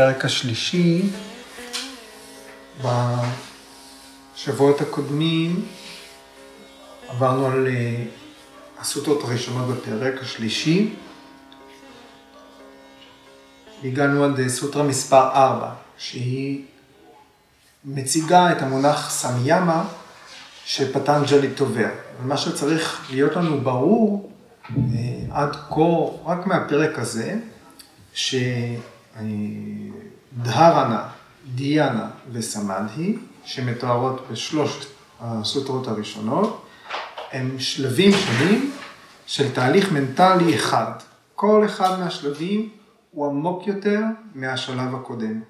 בפרק השלישי. בשבועות הקודמים עברנו על אה, הסוטות הראשונות בפרק השלישי. הגענו עד אה, סוטרה מספר 4, שהיא מציגה את המונח סמיאמה שפטנג'לי תובע. ומה שצריך להיות לנו ברור אה, עד כה, רק מהפרק הזה, שדהרנה, דיאנה וסמדהי, שמתוארות בשלושת הסוטרות הראשונות, הם שלבים שונים של תהליך מנטלי אחד. כל אחד מהשלבים הוא עמוק יותר מהשלב הקודם.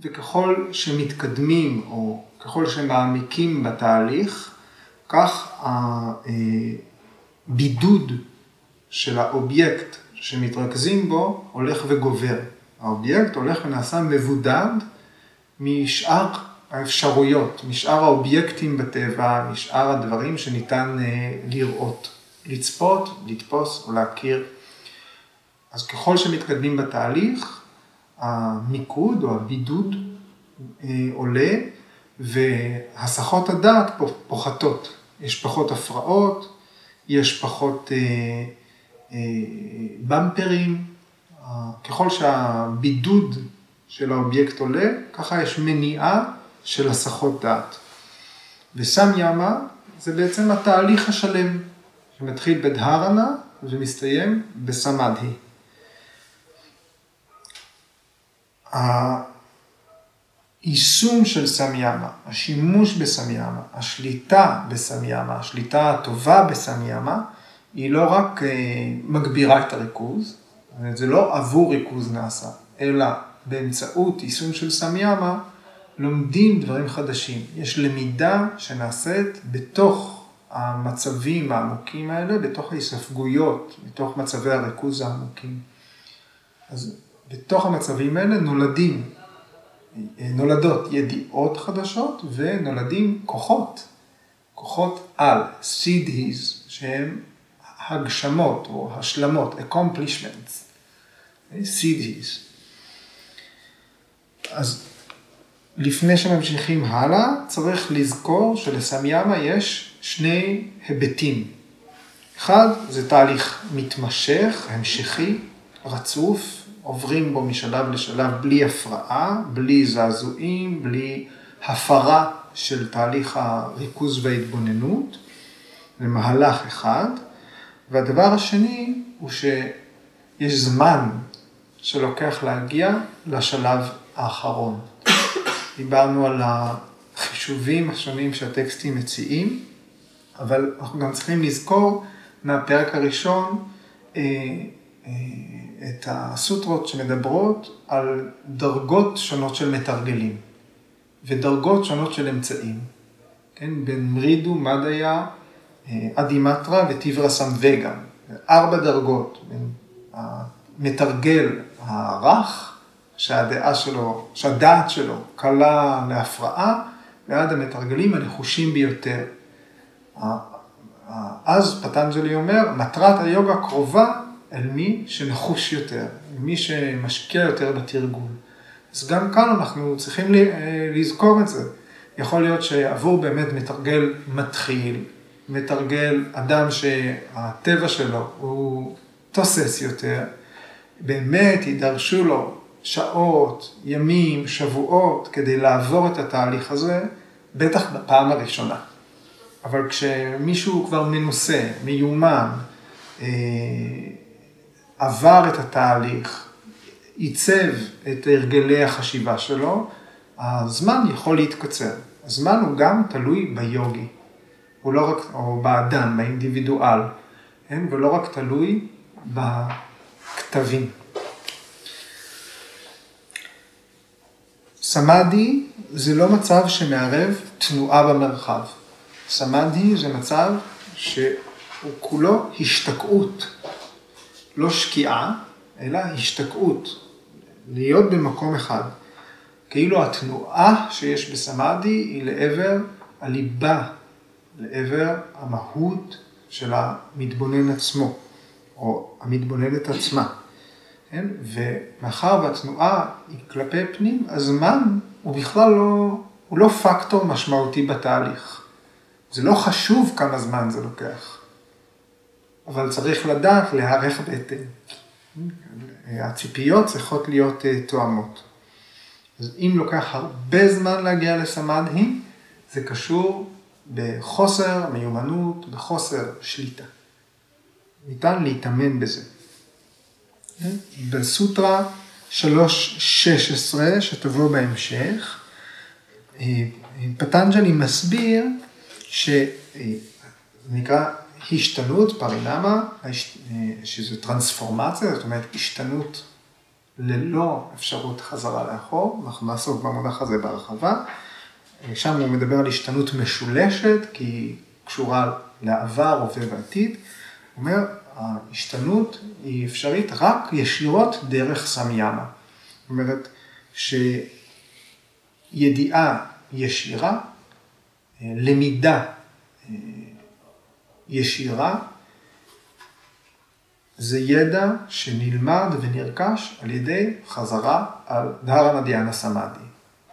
וככל שמתקדמים או ככל שמעמיקים בתהליך, כך הבידוד של האובייקט שמתרכזים בו הולך וגובר. האובייקט הולך ונעשה מבודד משאר האפשרויות, משאר האובייקטים בטבע, משאר הדברים שניתן אה, לראות, לצפות, לתפוס או להכיר. אז ככל שמתקדמים בתהליך, המיקוד או הבידוד אה, עולה והסחות הדעת פוחתות. יש פחות הפרעות, יש פחות אה, אה, במפרים. ככל שהבידוד של האובייקט עולה, ככה יש מניעה של הסחות דעת. וסם ימה זה בעצם התהליך השלם, שמתחיל בדהרנה ומסתיים בסמדהי. היישום של סמיאמה, השימוש בסמיאמה, השליטה בסמיאמה, השליטה הטובה בסמיאמה, היא לא רק אה, מגבירה את הריכוז, זה לא עבור ריכוז נעשה, אלא באמצעות יישום של סמיאמה, לומדים דברים חדשים. יש למידה שנעשית בתוך המצבים העמוקים האלה, בתוך ההיספגויות, בתוך מצבי הריכוז העמוקים. אז בתוך המצבים האלה נולדים, נולדות ידיעות חדשות ונולדים כוחות, כוחות על, סידהיז, שהם הגשמות או השלמות, accomplishments, סידהיז. אז לפני שממשיכים הלאה, צריך לזכור שלסמיאמה יש שני היבטים. אחד, זה תהליך מתמשך, המשכי, רצוף, עוברים בו משלב לשלב בלי הפרעה, בלי זעזועים, בלי הפרה של תהליך הריכוז וההתבוננות, זה מהלך אחד. והדבר השני הוא שיש זמן שלוקח להגיע לשלב האחרון. דיברנו על החישובים השונים שהטקסטים מציעים, אבל אנחנו גם צריכים לזכור מהפרק הראשון אה, אה, את הסוטרות שמדברות על דרגות שונות של מתרגלים ודרגות שונות של אמצעים. כן, בין מרידו, מדיה, אה, אדימטרה וטיברה סמווגה. ארבע דרגות בין המתרגל הרך שהדעה שלו, שהדעת שלו קלה להפרעה, ועד המתרגלים הנחושים ביותר. אז פטנג'לי אומר, מטרת היוגה קרובה אל מי שנחוש יותר, אל מי שמשקיע יותר בתרגול. אז גם כאן אנחנו צריכים לזכור את זה. יכול להיות שעבור באמת מתרגל מתחיל, מתרגל אדם שהטבע שלו הוא תוסס יותר, באמת יידרשו לו שעות, ימים, שבועות, כדי לעבור את התהליך הזה, בטח בפעם הראשונה. אבל כשמישהו כבר מנוסה, מיומן, אה, עבר את התהליך, עיצב את הרגלי החשיבה שלו, הזמן יכול להתקצר. הזמן הוא גם תלוי ביוגי, הוא לא רק, או באדם, באינדיבידואל, כן? ולא רק תלוי בכתבים. סמאדי זה לא מצב שמערב תנועה במרחב. סמאדי זה מצב שהוא כולו השתקעות, לא שקיעה, אלא השתקעות, להיות במקום אחד. כאילו התנועה שיש בסמאדי היא לעבר הליבה, לעבר המהות של המתבונן עצמו, או המתבוננת עצמה. כן? ומאחר והתנועה היא כלפי פנים, הזמן הוא בכלל לא, הוא לא פקטור משמעותי בתהליך. זה לא חשוב כמה זמן זה לוקח, אבל צריך לדעת להיערך בהתאם. הציפיות צריכות להיות אה, תואמות. אז אם לוקח הרבה זמן להגיע לסמדהי, זה קשור בחוסר מיומנות, בחוסר שליטה. ניתן להתאמן בזה. בסוטרה 3.16 שתבוא בהמשך, אה, פטנג'לי מסביר שנקרא השתנות, פרינמה, שזה טרנספורמציה, זאת אומרת השתנות ללא אפשרות חזרה לאחור, אנחנו נעסוק במונח הזה בהרחבה. שם הוא מדבר על השתנות משולשת, כי היא קשורה לעבר, הווה ועתיד. אומר, ההשתנות היא אפשרית רק ישירות דרך סמיאמה. זאת אומרת, שידיעה ישירה, למידה ישירה, זה ידע שנלמד ונרכש על ידי חזרה על דהרה נדיאנה סמאדי,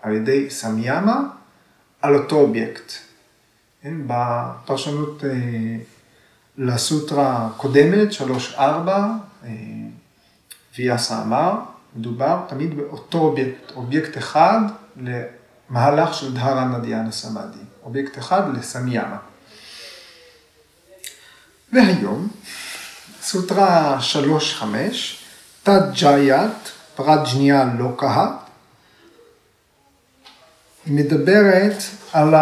על ידי סמיאמה, על אותו אובייקט. כן, בפרשנות אה, לסוטרה הקודמת, 3-4, אה, ויאסה אמר, מדובר תמיד באותו אובייקט, אובייקט אחד למהלך של דהרנה דיאנה סמאדי, אובייקט אחד לסמיאמה. והיום, סוטרה 3-5, תת ג'יית, פרג'ניה לא קהה, מדברת על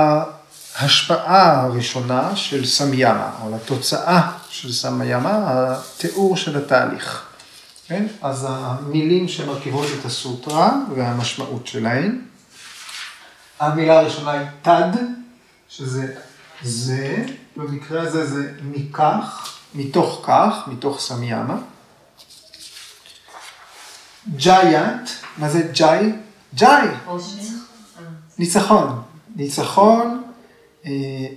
ההשפעה הראשונה של סמיאמה, או על התוצאה של סמיאמה, התיאור של התהליך. כן? אז המילים שמרכיבות את הסוטרה והמשמעות שלהן. המילה הראשונה היא תד, שזה זה, במקרה הזה זה מכך, מתוך כך, מתוך סמיאמה. ג'יאט, מה זה ג'אי? ג'אי. ניצחון. ניצחון,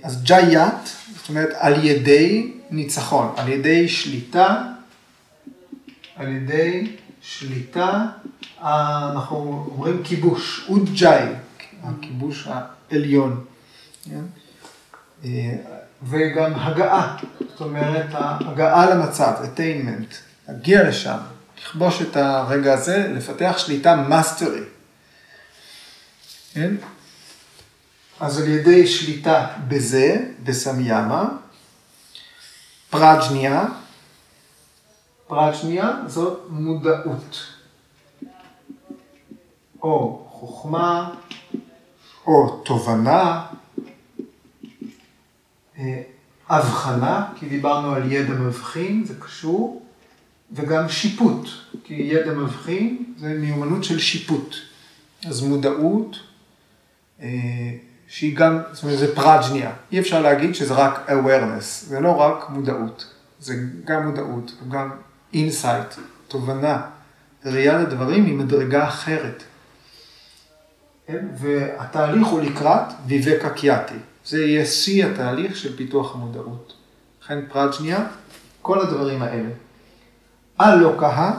אז ג'יאט, זאת אומרת על ידי ניצחון, על ידי שליטה, על ידי שליטה, אנחנו אומרים כיבוש, אוג'אי, הכיבוש העליון. כן? אה, וגם הגעה, זאת אומרת, הגעה למצב, attainment, להגיע לשם, לכבוש את הרגע הזה, לפתח שליטה mastery. כן? אז על ידי שליטה בזה, בסמיאמה, פראג'ניה, פראג'ניה זאת מודעות, או חוכמה, או תובנה, אה, הבחנה, כי דיברנו על ידע מבחין, זה קשור, וגם שיפוט, כי ידע מבחין זה מיומנות של שיפוט. אז מודעות, אה, שהיא גם, זאת אומרת, זה פראג'ניה. אי אפשר להגיד שזה רק awareness, זה לא רק מודעות, זה גם מודעות, גם insight, תובנה, ראייה לדברים ממדרגה אחרת. כן? והתהליך הוא לקראת ויבקה קיאטי. זה יהיה שיא התהליך של פיתוח המודעות. לכן פראג'ניה, כל הדברים האלה. הלוקה,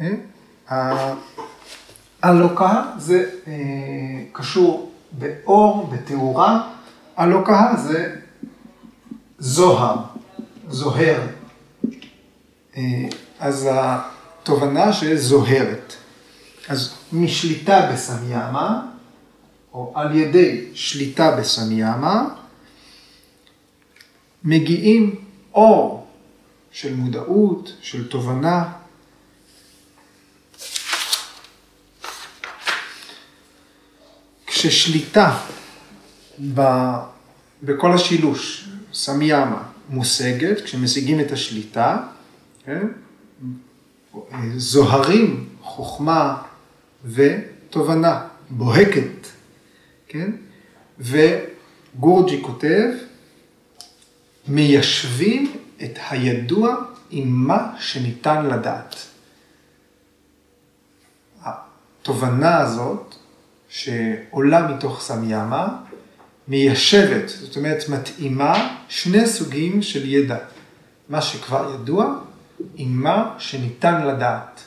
אה? הלוקה זה אה, קשור באור, בתאורה, הלוקה זה זוהר, זוהר. אה, אז התובנה שזוהרת. אז משליטה בסמיאמה, או על ידי שליטה בסמיאמה, מגיעים אור של מודעות, של תובנה. כששליטה ב, בכל השילוש, סמיאמה, מושגת, כשמשיגים את השליטה, כן? זוהרים חוכמה ותובנה, בוהקת. כן? וגורג'י כותב, מיישבים את הידוע עם מה שניתן לדעת. התובנה הזאת, שעולה מתוך סמיאמה, מיישבת, זאת אומרת מתאימה שני סוגים של ידע. מה שכבר ידוע עם מה שניתן לדעת.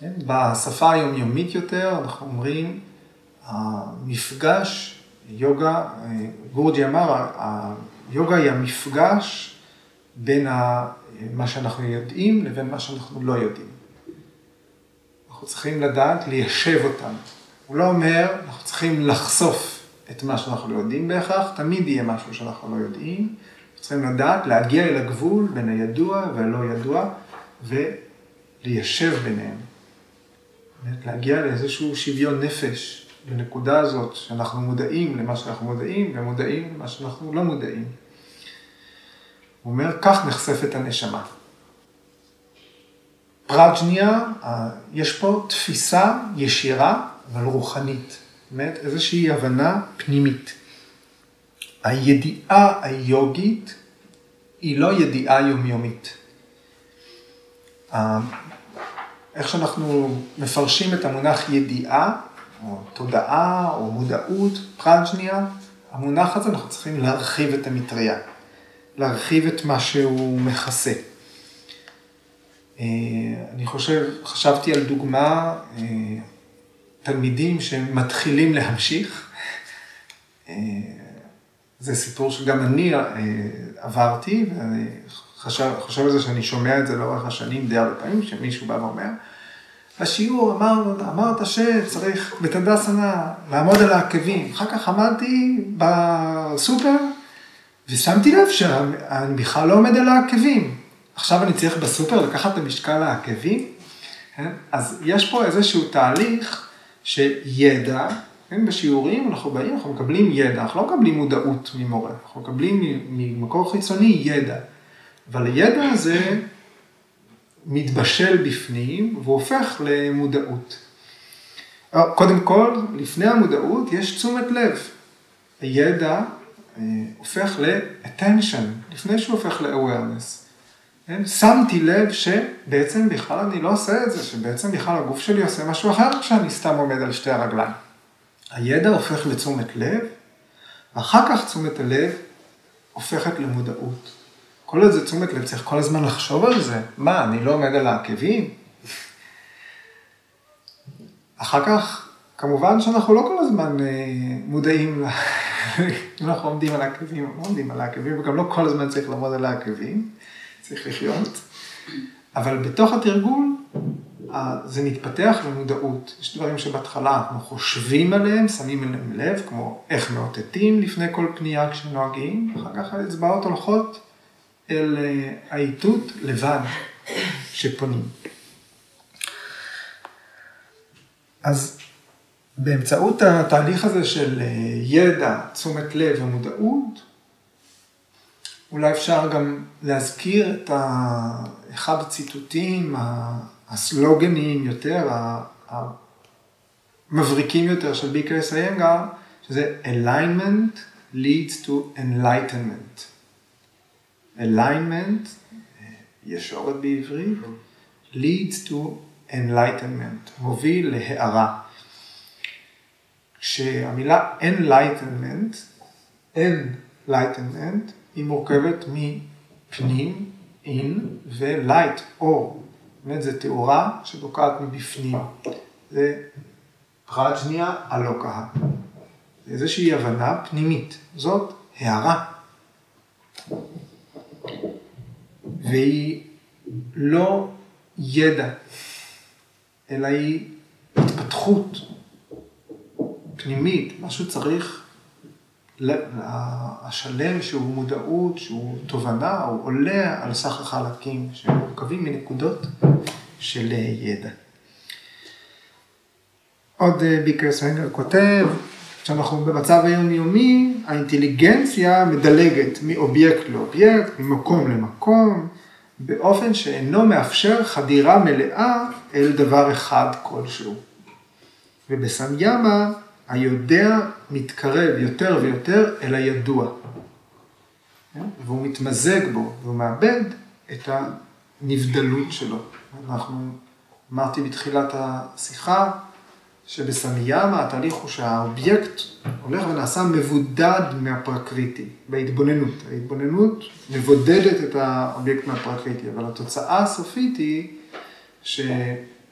כן? בשפה היומיומית יותר אנחנו אומרים, המפגש, יוגה, גורג'י אמר, היוגה היא המפגש בין מה שאנחנו יודעים לבין מה שאנחנו לא יודעים. אנחנו צריכים לדעת ליישב אותם. הוא לא אומר, אנחנו צריכים לחשוף את מה שאנחנו לא יודעים בהכרח, תמיד יהיה משהו שאנחנו לא יודעים. צריכים לדעת להגיע אל הגבול בין הידוע והלא ידוע וליישב ביניהם. להגיע לאיזשהו שוויון נפש בנקודה הזאת, שאנחנו מודעים למה שאנחנו מודעים ומודעים למה שאנחנו לא מודעים. הוא אומר, כך נחשפת הנשמה. פרג'ניה, יש פה תפיסה ישירה, אבל רוחנית. באמת, איזושהי הבנה פנימית. הידיעה היוגית היא לא ידיעה יומיומית. איך שאנחנו מפרשים את המונח ידיעה, או תודעה, או מודעות, פרג'ניה, המונח הזה אנחנו צריכים להרחיב את המטריה, להרחיב את מה שהוא מכסה. אה, אני חושב, חשבתי על דוגמה, אה, תלמידים שמתחילים להמשיך. אה, זה סיפור שגם אני עברתי, ואני חושב, חושב על זה שאני שומע את זה לאורך השנים די הרבה פעמים, שמישהו בא ואומר, בשיעור אמר, אמרת שצריך בתדסנה לעמוד על העקבים. אחר כך עמדתי בסופר ושמתי לב שאני בכלל לא עומד על העקבים. עכשיו אני צריך בסופר לקחת את המשקל העקבים? כן? אז יש פה איזשהו תהליך שידע, כן? בשיעורים אנחנו באים, אנחנו מקבלים ידע, אנחנו לא מקבלים מודעות ממורה, אנחנו מקבלים ממקור חיצוני ידע. אבל הידע הזה מתבשל בפנים והופך למודעות. קודם כל, לפני המודעות יש תשומת לב. הידע אה, הופך ל-attention, לפני שהוא הופך ל-awareness. שמתי לב שבעצם בכלל אני לא עושה את זה, שבעצם בכלל הגוף שלי עושה משהו אחר כשאני סתם עומד על שתי הרגליים. הידע הופך לתשומת לב, ואחר כך תשומת הלב הופכת למודעות. כל עוד זה תשומת לב, צריך כל הזמן לחשוב על זה. מה, אני לא עומד על העקבים? אחר כך, כמובן שאנחנו לא כל הזמן אה, מודעים, אנחנו עומדים על העקבים, לא עומדים על העקבים, וגם לא כל הזמן צריך לעמוד על העקבים, צריך לחיות. אבל בתוך התרגול, זה מתפתח למודעות. יש דברים שבהתחלה אנחנו חושבים עליהם, שמים עליהם לב, כמו איך מאותתים לפני כל פנייה כשנוהגים, אחר כך האצבעות הולכות אל אה, האיתות לבד שפונים. אז באמצעות התהליך הזה של אה, ידע, תשומת לב ומודעות, אולי אפשר גם להזכיר את אחד הציטוטים הסלוגנים יותר, המבריקים יותר של ביקרס איינגר, שזה alignment leads to enlightenment. alignment, ישורת בעברית, leads to enlightenment, מוביל להערה. כשהמילה enlightenment, enlightenment, היא מורכבת מפנים, in, ו-light, אור. אומרת, זו תאורה שבוקעת מבפנים. זה פרג'ניה הלוקה. זה איזושהי הבנה פנימית. זאת הערה. והיא לא ידע, אלא היא התפתחות פנימית, משהו צריך, השלם שהוא מודעות, שהוא תובנה, הוא עולה על סך החלקים שמורכבים מנקודות של ידע. עוד אה, ביקר סוינגר כותב, כשאנחנו במצב היומיומי, האינטליגנציה מדלגת מאובייקט לאובייקט, ממקום למקום, באופן שאינו מאפשר חדירה מלאה אל דבר אחד כלשהו. ובסמיאמה היודע מתקרב יותר ויותר אל הידוע. והוא מתמזג בו, והוא מאבד את הנבדלות שלו. אנחנו, אמרתי בתחילת השיחה, שבסמיאמה התהליך הוא שהאובייקט הולך ונעשה מבודד מהפרקריטי, בהתבוננות. ההתבוננות מבודדת את האובייקט מהפרקריטי, אבל התוצאה הסופית היא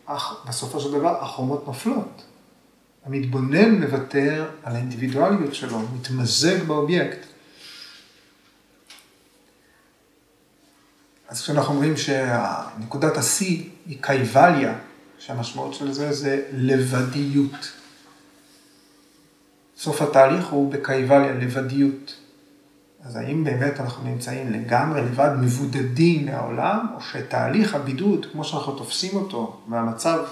אך בסופו של דבר החומות נופלות. המתבונן מוותר על האינדיבידואליות שלו, מתמזג באובייקט. אז כשאנחנו אומרים שנקודת השיא היא קייבליה, שהמשמעות של זה זה לבדיות. סוף התהליך הוא בקייבליה, לבדיות. אז האם באמת אנחנו נמצאים לגמרי לבד, מבודדים מהעולם, או שתהליך הבידוד, כמו שאנחנו תופסים אותו מהמצב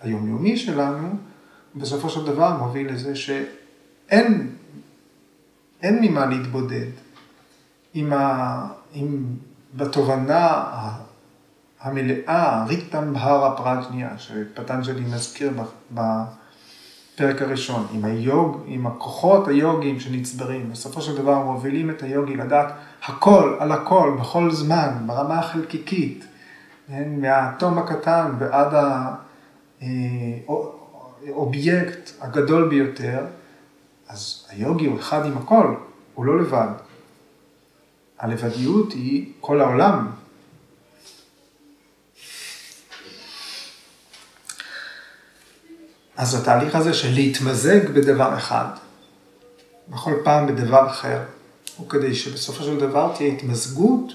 היומיומי שלנו, בסופו של דבר מוביל לזה שאין אין ממה להתבודד. עם, ה, עם בתובנה המלאה, ריטם בהרה פרג'ניה, שפטנג'לי מזכיר בפרק הראשון, עם היוג, עם הכוחות היוגיים שנצברים, בסופו של דבר מובילים את היוגי לדעת הכל על הכל, בכל זמן, ברמה החלקיקית, כן, מהאטום הקטן ועד האובייקט הגדול ביותר, אז היוגי הוא אחד עם הכל, הוא לא לבד. הלבדיות היא כל העולם. אז התהליך הזה של להתמזג בדבר אחד, בכל פעם בדבר אחר, הוא כדי שבסופו של דבר תהיה התמזגות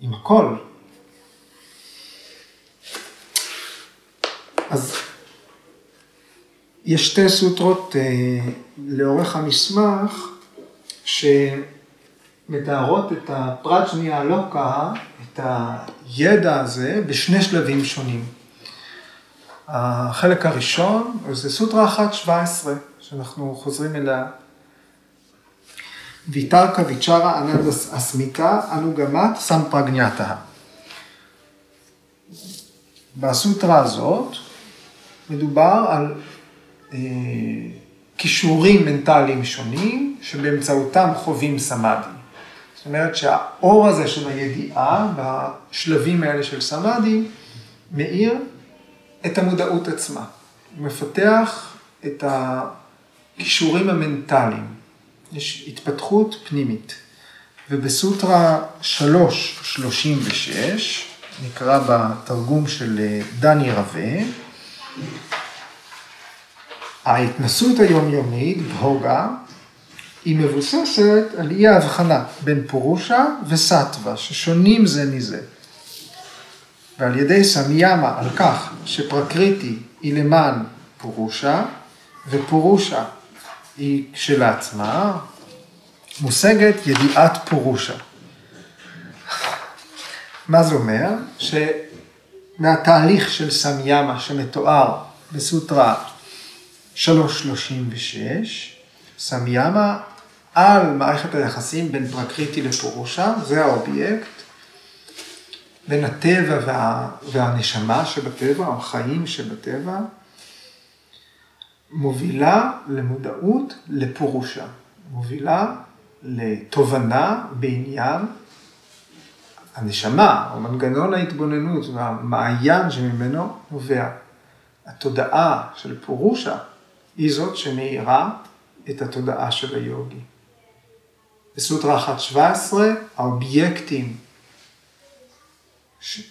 עם הכל. אז יש שתי סוטרות אה, לאורך המסמך, ש... מתארות את הפרג'ניה הלוקה, את הידע הזה, בשני שלבים שונים. החלק הראשון זה סוטרה 1.17, שאנחנו חוזרים אליה. ויתרקה ויצ'רה אננד אסמיקה אנוגמת סמפרגניאטה. בסוטרה הזאת מדובר על כישורים מנטליים שונים שבאמצעותם חווים סמאדי. זאת אומרת שהאור הזה של הידיעה, בשלבים האלה של סמאדי, מאיר את המודעות עצמה. הוא מפתח את הכישורים המנטליים. יש התפתחות פנימית. ובסוטרה 336, נקרא בתרגום של דני רווה, ההתנסות היומיומית, בהוגה, היא מבוססת על אי ההבחנה בין פורושה וסטווה, ששונים זה מזה. ועל ידי סמיאמה על כך שפרקריטי היא למען פורושה, ופורושה היא כשלעצמה, מושגת ידיעת פורושה. מה זה אומר? שמהתהליך של סמיאמה שמתואר בסוטרה 336, סמיאמה על מערכת היחסים בין פרקריטי לפורושה, זה האובייקט, בין הטבע וה, והנשמה שבטבע, החיים שבטבע, מובילה למודעות לפורושה, מובילה לתובנה בעניין הנשמה, או מנגנון ההתבוננות והמעיין שממנו נובע. התודעה של פורושה היא זאת שמאירה את התודעה של היוגי. בסוטרה 1.17, האובייקטים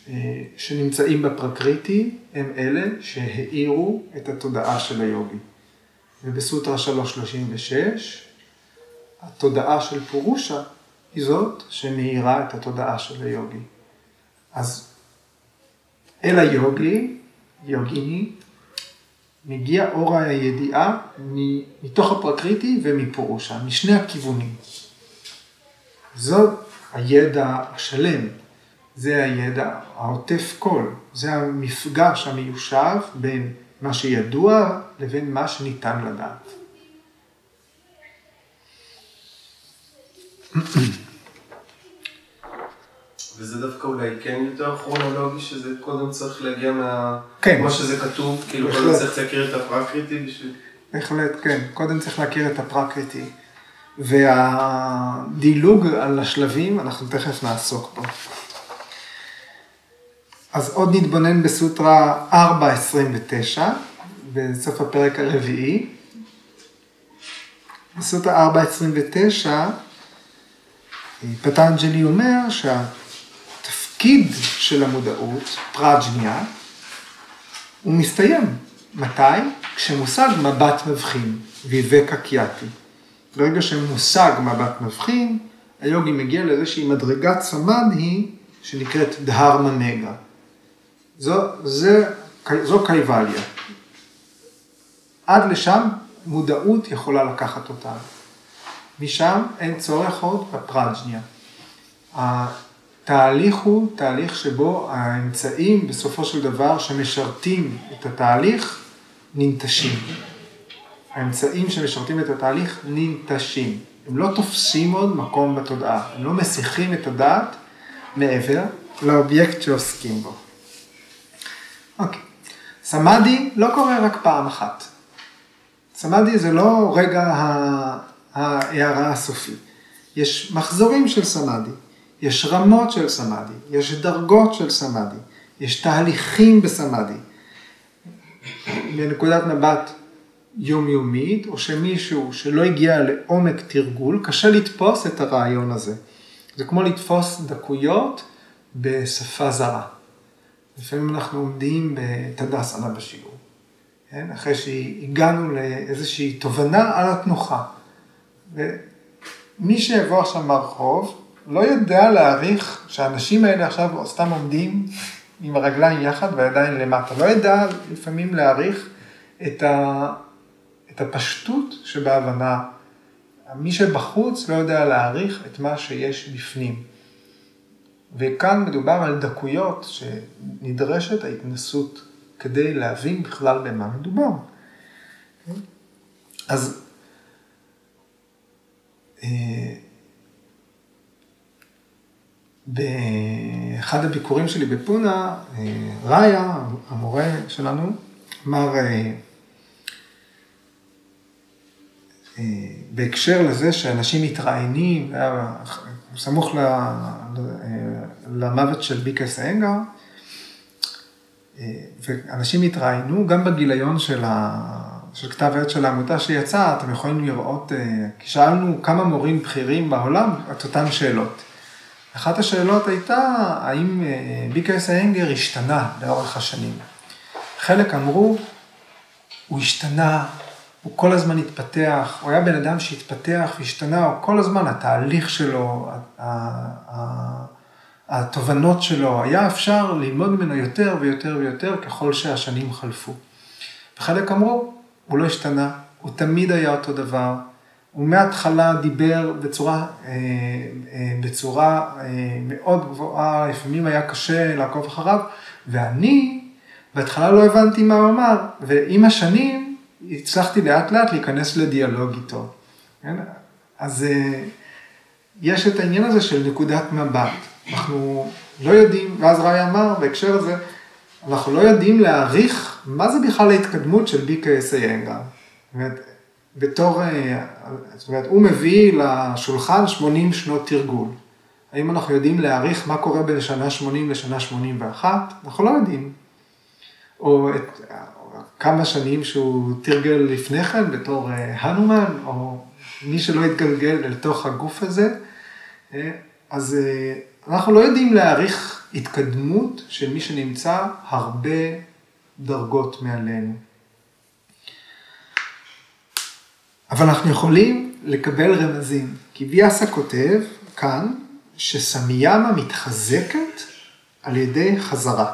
אה, שנמצאים בפרקריטי הם אלה שהאירו את התודעה של היוגי. ובסוטרה 3.36, התודעה של פורושה היא זאת שמאירה את התודעה של היוגי. אז אל היוגי, יוגיני, מגיע אור הידיעה מתוך הפרקריטי ומפורושה, משני הכיוונים. זאת הידע השלם, זה הידע העוטף כל, זה המפגש המיושב בין מה שידוע לבין מה שניתן לדעת. וזה דווקא אולי כן יותר כרונולוגי, שזה קודם צריך להגיע מה... כן. מה שזה כתוב, כאילו בהחלט. קודם צריך להכיר את הפרקריטי בשביל... בהחלט, כן. קודם צריך להכיר את הפרקריטי. והדילוג על השלבים, אנחנו תכף נעסוק בו. אז עוד נתבונן בסוטרה 4.29, בסוף הפרק הרביעי. בסוטרה 4.29, פטנג'לי אומר שה... התפקיד של המודעות, פראג'ניה, הוא מסתיים. מתי? כשמושג מבט מבחין, ויבקה קיאטי. ברגע שמושג מבט מבחין, היוגי מגיע לאיזושהי מדרגת סמאדי שנקראת דהרמה נגה. זו, זה, זו קייבליה. עד לשם מודעות יכולה לקחת אותנו. משם אין צורך עוד בפראג'ניה. התהליך הוא תהליך שבו האמצעים בסופו של דבר שמשרתים את התהליך ננטשים. האמצעים שמשרתים את התהליך ננטשים. הם לא תופסים עוד מקום בתודעה, הם לא מסיחים את הדעת מעבר לאובייקט שעוסקים בו. אוקיי, סמאדי לא קורה רק פעם אחת. סמאדי זה לא רגע ההערה הסופית. יש מחזורים של סמאדי, יש רמות של סמאדי, יש דרגות של סמאדי, יש תהליכים בסמאדי. מנקודת מבט יומיומית, או שמישהו שלא הגיע לעומק תרגול, קשה לתפוס את הרעיון הזה. זה כמו לתפוס דקויות בשפה זרה. לפעמים אנחנו עומדים בתדסנה בשיעור, כן? אחרי שהגענו לאיזושהי תובנה על התנוחה. ומי שיבוא עכשיו מהרחוב, לא יודע להעריך שהאנשים האלה עכשיו סתם עומדים עם הרגליים יחד והידיים למטה. לא ידע לפעמים להעריך את, ה, את הפשטות שבהבנה. מי שבחוץ לא יודע להעריך את מה שיש בפנים. וכאן מדובר על דקויות שנדרשת ההתנסות כדי להבין בכלל במה מדובר. אז אה, באחד הביקורים שלי בפונה, אה, ראיה, המורה שלנו, אמר, אה, בהקשר לזה שאנשים מתראיינים, סמוך למוות של ביקס אנגר, ואנשים התראיינו גם בגיליון של, ה... של כתב העת של העמותה שיצא, אתם יכולים לראות, שאלנו כמה מורים בכירים בעולם את אותן שאלות. אחת השאלות הייתה, האם ביקס האנגר השתנה לאורך השנים? חלק אמרו, הוא השתנה, הוא כל הזמן התפתח, הוא היה בן אדם שהתפתח והשתנה, הוא כל הזמן, התהליך שלו, התובנות שלו, היה אפשר ללמוד ממנו יותר ויותר ויותר ככל שהשנים חלפו. וחלק אמרו, הוא לא השתנה, הוא תמיד היה אותו דבר, הוא מההתחלה דיבר בצורה, אה, אה, בצורה אה, מאוד גבוהה, לפעמים היה קשה לעקוב אחריו, ואני בהתחלה לא הבנתי מה הוא אמר, ועם השנים הצלחתי לאט לאט להיכנס לדיאלוג איתו. כן? אז יש את העניין הזה של נקודת מבט. אנחנו לא יודעים, ואז ראי אמר בהקשר הזה, אנחנו לא יודעים להעריך מה זה בכלל ההתקדמות של BKS איינגר. בתור, אה, זאת אומרת, הוא מביא לשולחן 80 שנות תרגול. האם אנחנו יודעים להעריך מה קורה בין שנה 80 לשנה 81? אנחנו לא יודעים. או את כמה שנים שהוא תרגל לפני כן בתור אה, הנומן, או מי שלא התגלגל לתוך הגוף הזה. אה, אז אנחנו לא יודעים להעריך התקדמות של מי שנמצא הרבה דרגות מעלינו. אבל אנחנו יכולים לקבל רמזים, כי ויאסה כותב כאן שסמיאמה מתחזקת על ידי חזרה.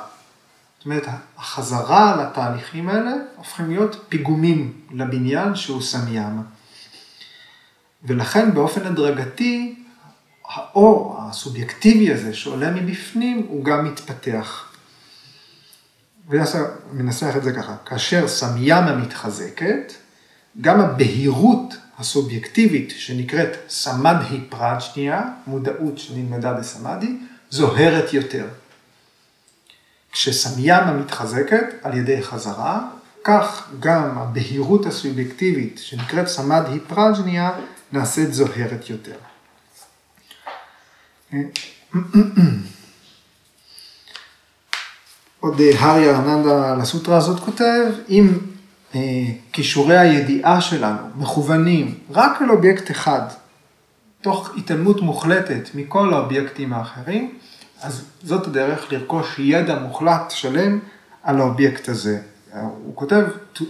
זאת אומרת, החזרה לתהליכים האלה הופכים להיות פיגומים לבניין שהוא סמיאמה. ולכן באופן הדרגתי, האור הסובייקטיבי הזה שעולה מבפנים, הוא גם מתפתח. ויאסה מנסח את זה ככה, כאשר סמיאמה מתחזקת, גם הבהירות הסובייקטיבית שנקראת סמדהי פראג'ניה, מודעות שנלמדה בסמדהי, זוהרת יותר. כשסמיאמה מתחזקת על ידי חזרה, כך גם הבהירות הסובייקטיבית שנקראת סמדהי פראג'ניה נעשית זוהרת יותר. עוד הריה אננדה לסוטרה הזאת כותב, אם אה, כישורי הידיעה שלנו מכוונים רק על אובייקט אחד, תוך התעלמות מוחלטת מכל האובייקטים האחרים, אז זאת הדרך לרכוש ידע מוחלט שלם על האובייקט הזה הוא כותב,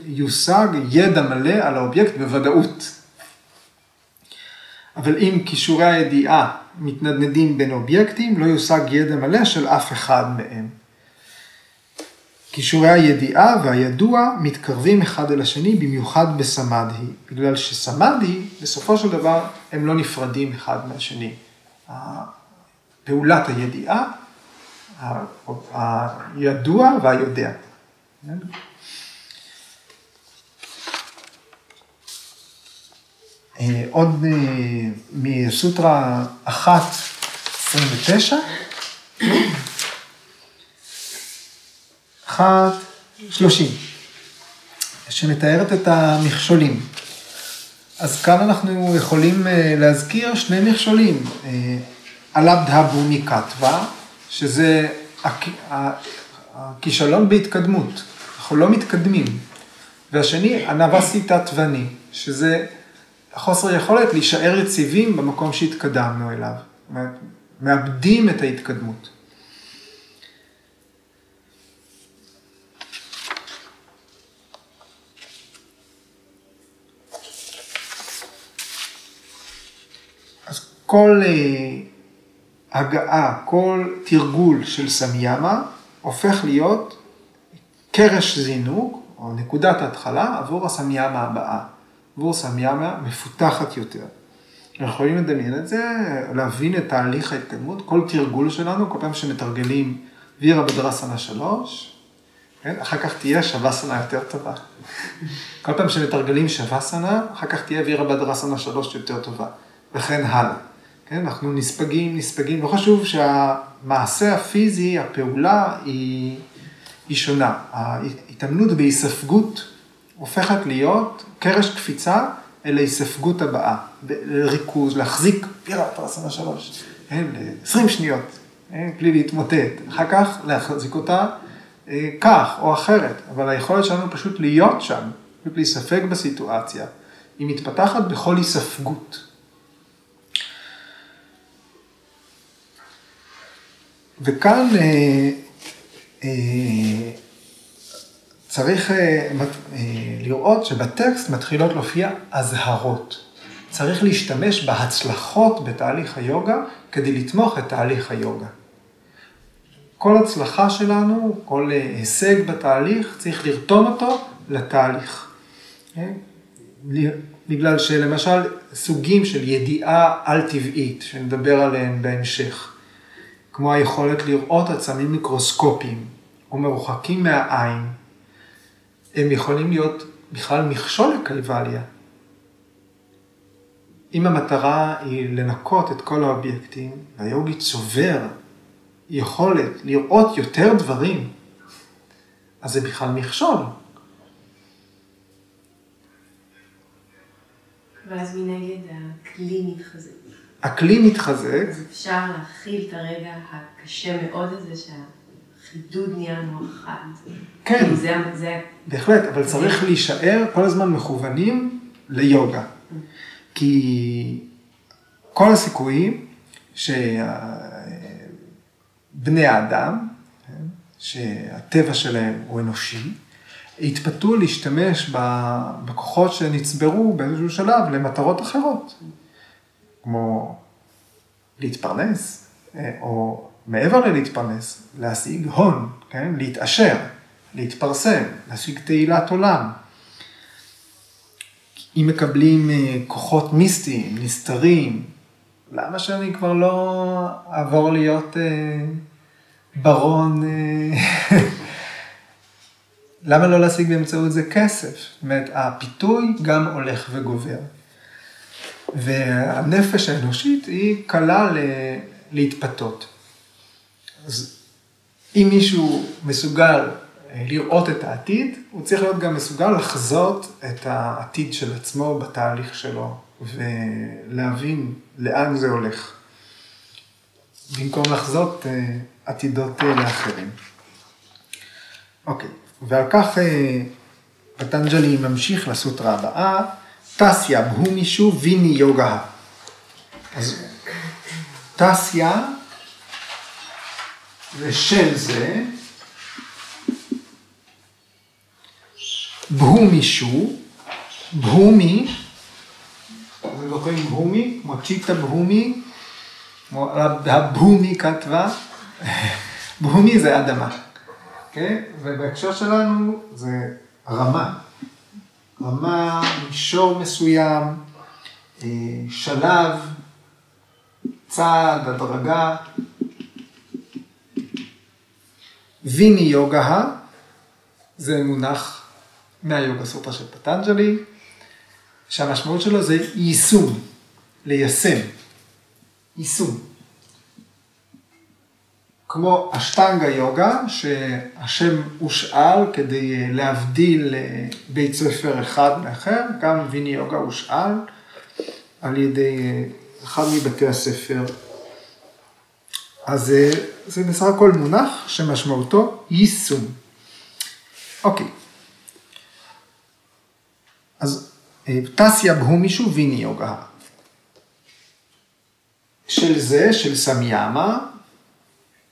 יושג ידע מלא על האובייקט בוודאות. אבל אם כישורי הידיעה מתנדנדים בין אובייקטים, לא יושג ידע מלא של אף אחד מהם. כישורי הידיעה והידוע מתקרבים אחד אל השני, במיוחד בסמדהי, בגלל שסמדהי, בסופו של דבר, הם לא נפרדים אחד מהשני. פעולת הידיעה, הידוע והיודע. אה, עוד אה, מסוטרה 1, 29, אחת, שלושים, שמתארת את המכשולים. אז כאן אנחנו יכולים אה, להזכיר שני מכשולים, אה, אלבד הבו מקטווה, שזה הכישלון בהתקדמות, אנחנו לא מתקדמים. והשני, הנבסיתא תווני, שזה חוסר יכולת להישאר יציבים במקום שהתקדמנו אליו. מאבדים את ההתקדמות. כל אה, הגעה, כל תרגול של סמיאמה הופך להיות קרש זינוק, או נקודת התחלה, עבור הסמיאמה הבאה. בורסה מיאמה מפותחת יותר. אנחנו יכולים לדמיין את זה, להבין את תהליך ההתקדמות, כל תרגול שלנו, כל פעם שמתרגלים וירה בדרסנה שלוש, כן? אחר כך תהיה שווסנה יותר טובה. כל פעם שמתרגלים שווסנה, אחר כך תהיה וירה בדרסנה שלוש יותר טובה, וכן הלאה. כן? אנחנו נספגים, נספגים, לא חשוב שהמעשה הפיזי, הפעולה היא, היא שונה. ההתאמנות בהיספגות הופכת להיות קרש קפיצה אל ההיספגות הבאה, לריכוז, להחזיק פירה פרסונה שלוש, כן, ל-20 שניות, כן, בלי להתמוטט, אחר כך להחזיק אותה אה, כך או אחרת, אבל היכולת שלנו פשוט להיות שם, פשוט להיספג בסיטואציה, היא מתפתחת בכל היספגות. וכאן אה, אה, צריך אה, אה, לראות שבטקסט מתחילות להופיע אזהרות. צריך להשתמש בהצלחות בתהליך היוגה כדי לתמוך את תהליך היוגה. כל הצלחה שלנו, כל אה, הישג בתהליך, צריך לרתום אותו לתהליך. בגלל שלמשל סוגים של ידיעה על-טבעית, שנדבר עליהן בהמשך, כמו היכולת לראות עצמים מיקרוסקופיים או מרוחקים מהעין, הם יכולים להיות בכלל מכשול לקייבליה. אם המטרה היא לנקות את כל האובייקטים, והיוגי צובר יכולת לראות יותר דברים, אז זה בכלל מכשול. ואז מנגד הכלי מתחזק. הכלי מתחזק. אז אפשר להכיל את הרגע הקשה מאוד הזה שה... חידוד נהיה לנו אחד. כן, זה, זה... בהחלט, אבל זה... צריך להישאר כל הזמן מכוונים ליוגה. כי כל הסיכויים שבני האדם, שהטבע שלהם הוא אנושי, התפתו להשתמש בכוחות שנצברו באיזשהו שלב למטרות אחרות, כמו להתפרנס, אה, או מעבר ללהתפרנס, להשיג הון, כן? להתעשר, להתפרסם, להשיג תהילת עולם. אם מקבלים אה, כוחות מיסטיים, נסתרים, למה שאני כבר לא אעבור להיות אה, ברון, אה, למה לא להשיג באמצעות זה כסף? זאת אומרת, הפיתוי גם הולך וגובר. והנפש האנושית היא קלה להתפתות. אז אם מישהו מסוגל אה, לראות את העתיד, הוא צריך להיות גם מסוגל לחזות את העתיד של עצמו בתהליך שלו, ולהבין לאן זה הולך, במקום לחזות אה, עתידות אה, לאחרים. אוקיי, ועל כך פטנג'לי ממשיך לסוטרה הבאה, טסיה בהומישו ויני יוגה. אז טסיה ושל זה, בהומי שו, בהומי, אתם זוכרים בהומי? כמו צ'יטה בהומי, הבהומי כתבה, בהומי זה אדמה, אוקיי? ובהקשר שלנו זה רמה, רמה, מישור מסוים, אה, שלב, צעד, הדרגה. ויני יוגה זה מונח מהיוגה סוטרה של פטנג'לי, שהמשמעות שלו זה יישום, ליישם, יישום. כמו אשטנגה יוגה, שהשם הושאל כדי להבדיל בית ספר אחד מאחר, גם ויני יוגה הושאל על ידי אחד מבתי הספר. אז זה בסך הכל מונח שמשמעותו יישום. אוקיי. אז טסיה בהומישו ויני יוגה. של זה, של סמיאמה,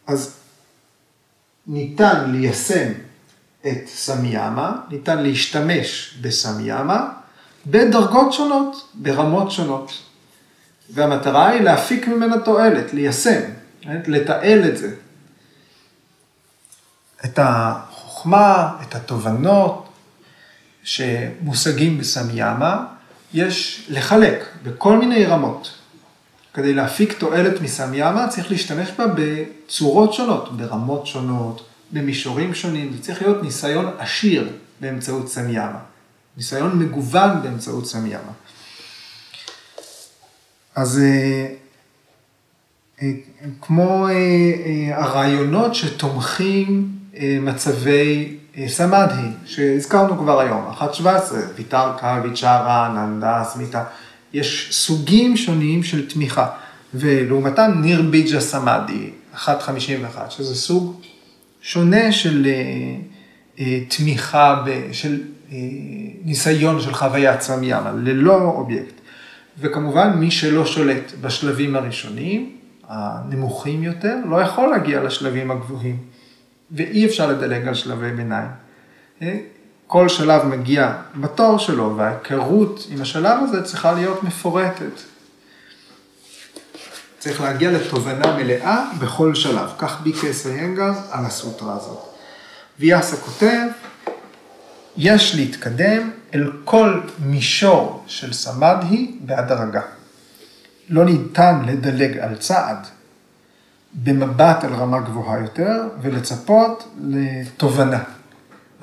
אז ניתן ליישם את סמיאמה, ניתן להשתמש בסמיאמה בדרגות שונות, ברמות שונות. והמטרה היא להפיק ממנה תועלת, ליישם, לתעל את זה. את החוכמה, את התובנות שמושגים בסמיאמה, יש לחלק בכל מיני רמות. כדי להפיק תועלת מסמיאמה צריך להשתמש בה בצורות שונות, ברמות שונות, במישורים שונים, זה צריך להיות ניסיון עשיר באמצעות סמיאמה, ניסיון מגוון באמצעות סמיאמה. אז אה, אה, כמו אה, הרעיונות שתומכים מצבי סמדהי, שהזכרנו כבר היום, 1.17, ויתרקה, ויצ'רה, ננדה, סמיתה, יש סוגים שונים של תמיכה, ולעומתם ניר ביג'ה סמאדי, 1.51, שזה סוג שונה של תמיכה, של ניסיון של חוויית סמיאמה, ללא אובייקט. וכמובן, מי שלא שולט בשלבים הראשונים, הנמוכים יותר, לא יכול להגיע לשלבים הגבוהים. ואי אפשר לדלג על שלבי ביניים. כל שלב מגיע בתור שלו, וההיכרות עם השלב הזה צריכה להיות מפורטת. צריך להגיע לתובנה מלאה בכל שלב. כך ביקס איינגר על הסוטרה הזאת. ויאסה כותב, יש להתקדם אל כל מישור של סמדהי בהדרגה. לא ניתן לדלג על צעד במבט על רמה גבוהה יותר ולצפות לתובנה.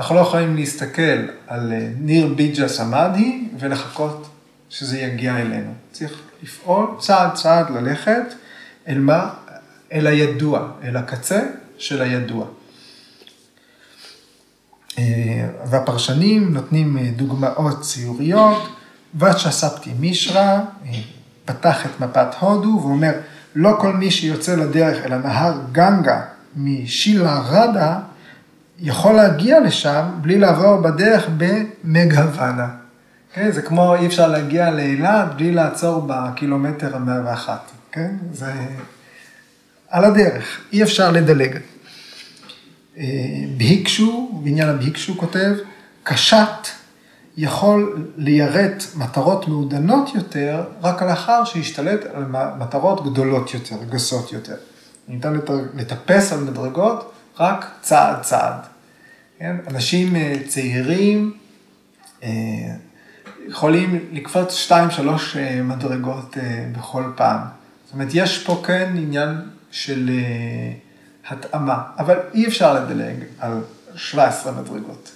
אנחנו לא יכולים להסתכל על ניר ביג'ה סמדהי ולחכות שזה יגיע אלינו. צריך לפעול צעד צעד ללכת אל מה? אל הידוע, אל הקצה של הידוע. אה, והפרשנים נותנים אה, דוגמאות ציוריות, ואצ'ה ספטי מישרא, אה, פתח את מפת הודו ואומר, לא כל מי שיוצא לדרך אל הנהר גנגה משילה רדה, יכול להגיע לשם בלי לעבור בדרך במגהוונה. כן? זה כמו אי אפשר להגיע לאילת בלי לעצור בקילומטר המאה ואחת. כן? זה על הדרך, אי אפשר לדלג. בהיקשו, בעניין הבהיקשו כותב, קשת יכול ליירט מטרות מעודנות יותר רק לאחר שישתלט על מטרות גדולות יותר, גסות יותר. ניתן לטפס על מדרגות רק צעד צעד. כן? אנשים אה, צעירים אה, יכולים לקפוץ שתיים, שלוש אה, מדרגות בכל פעם. זאת אומרת, יש פה כן עניין של... התאמה, אבל אי אפשר לדלג על 17 מדרגות.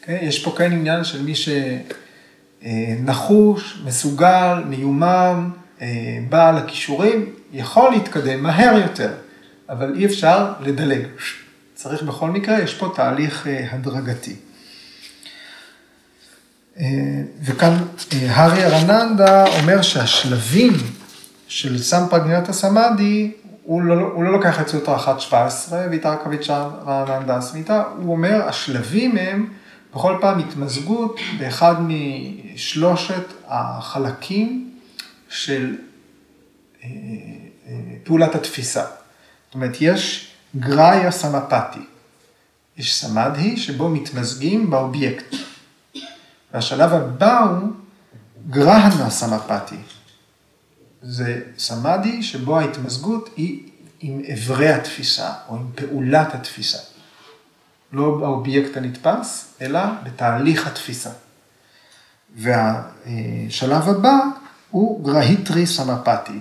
אוקיי? יש פה כן עניין של מי שנחוש, מסוגל, מיומם, בעל הכישורים, יכול להתקדם מהר יותר, אבל אי אפשר לדלג. צריך בכל מקרה, יש פה תהליך אה, הדרגתי. אה, וכאן הארי ארננדה אומר שהשלבים של סמפרגניית הסמאדי הוא לא, הוא לא לוקח את סוטרה 1.17 ויתרקביצ'ה רעננדה סמיתה, הוא אומר, השלבים הם בכל פעם התמזגות באחד משלושת החלקים של אה, אה, פעולת התפיסה. זאת אומרת, יש גראיה סמפתי, יש סמדהי שבו מתמזגים באובייקט. והשלב הבא הוא גרהנה סמפתי. זה סמאדי שבו ההתמזגות היא עם אברי התפיסה, או עם פעולת התפיסה. לא באובייקט הנתפס, אלא בתהליך התפיסה. והשלב הבא הוא גרהיטרי סמפתי.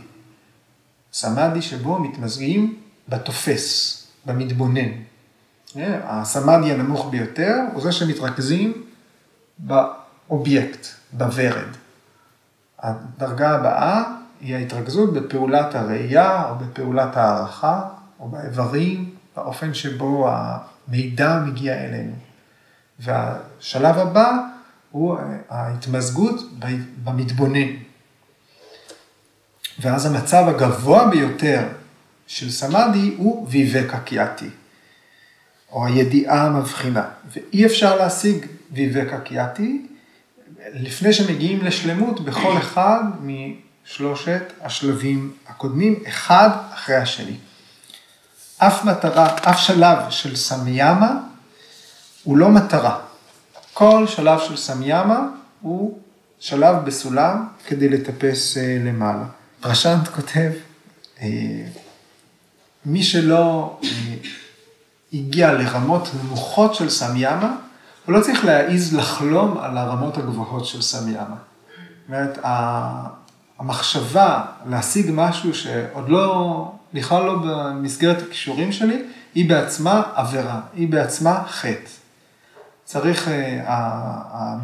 סמאדי שבו מתמזגים בתופס, במתבונן. הסמאדי הנמוך ביותר הוא זה שמתרכזים באובייקט, בוורד. הדרגה הבאה היא ההתרכזות בפעולת הראייה או בפעולת הערכה או באיברים, באופן שבו המידע מגיע אלינו. והשלב הבא הוא ההתמזגות במתבונן. ואז המצב הגבוה ביותר של סמאדי הוא ויבקה קיאטי, או הידיעה המבחינה. ואי אפשר להשיג ויבקה קיאטי לפני שמגיעים לשלמות בכל אחד משלושת השלבים הקודמים, אחד אחרי השני. אף מטרה, אף שלב של סמיאמה הוא לא מטרה. כל שלב של סמיאמה הוא שלב בסולם כדי לטפס אה, למעלה. פרשנט כותב, אה, מי שלא אה, הגיע לרמות נמוכות של סמיאמה, הוא לא צריך להעיז לחלום על הרמות הגבוהות של סמיאמה. זאת אומרת, המחשבה להשיג משהו שעוד לא, בכלל לא במסגרת הכישורים שלי, היא בעצמה עבירה, היא בעצמה חטא. צריך, אה,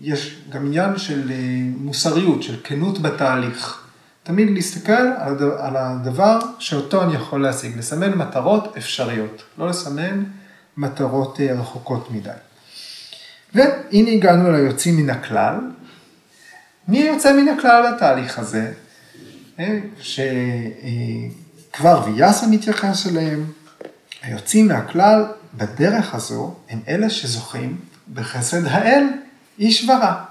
יש גם עניין של אה, מוסריות, של כנות בתהליך. תמיד להסתכל על הדבר שאותו אני יכול להשיג, לסמן מטרות אפשריות, לא לסמן מטרות אה, רחוקות מדי. והנה הגענו ליוצאים מן הכלל. מי יוצא מן הכלל בתהליך הזה? שכבר ויאסה מתייחס אליהם. היוצאים מהכלל בדרך הזו הם אלה שזוכים בחסד האל, איש ורע.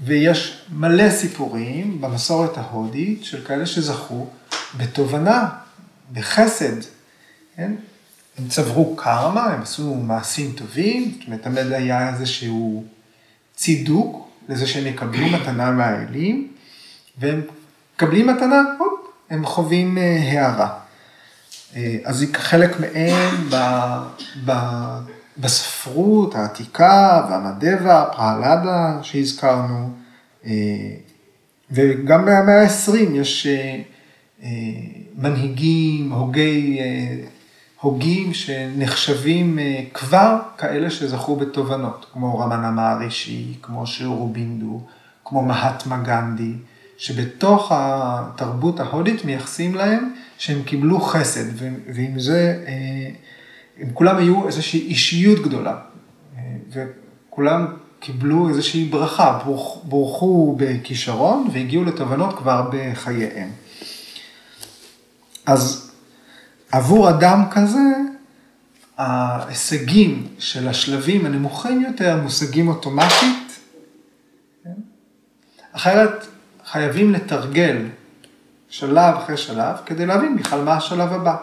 ויש מלא סיפורים במסורת ההודית של כאלה שזכו בתובנה, בחסד. כן? הם צברו קרמה, הם עשו מעשים טובים, זאת אומרת, תמיד היה איזשהו צידוק לזה שהם יקבלו מתנה מהאלים, והם מקבלים מתנה, הופ, הם חווים אה, הערה. אה, אז חלק מהם ב, ב, בספרות העתיקה והמדבה, פרהלדה שהזכרנו, אה, וגם במאה ה-20 יש אה, מנהיגים, הוגי, הוגים שנחשבים כבר כאלה שזכו בתובנות, כמו רמנה מהרישי, כמו שאורובינדו, כמו מהטמה גנדי, שבתוך התרבות ההודית מייחסים להם שהם קיבלו חסד, ועם זה, אה, הם כולם היו איזושהי אישיות גדולה, וכולם קיבלו איזושהי ברכה, בורכו בכישרון והגיעו לתובנות כבר בחייהם. אז עבור אדם כזה, ההישגים של השלבים הנמוכים יותר מושגים אוטומטית, כן? אחרת חייבים לתרגל שלב אחרי שלב, כדי להבין בכלל מה השלב הבא.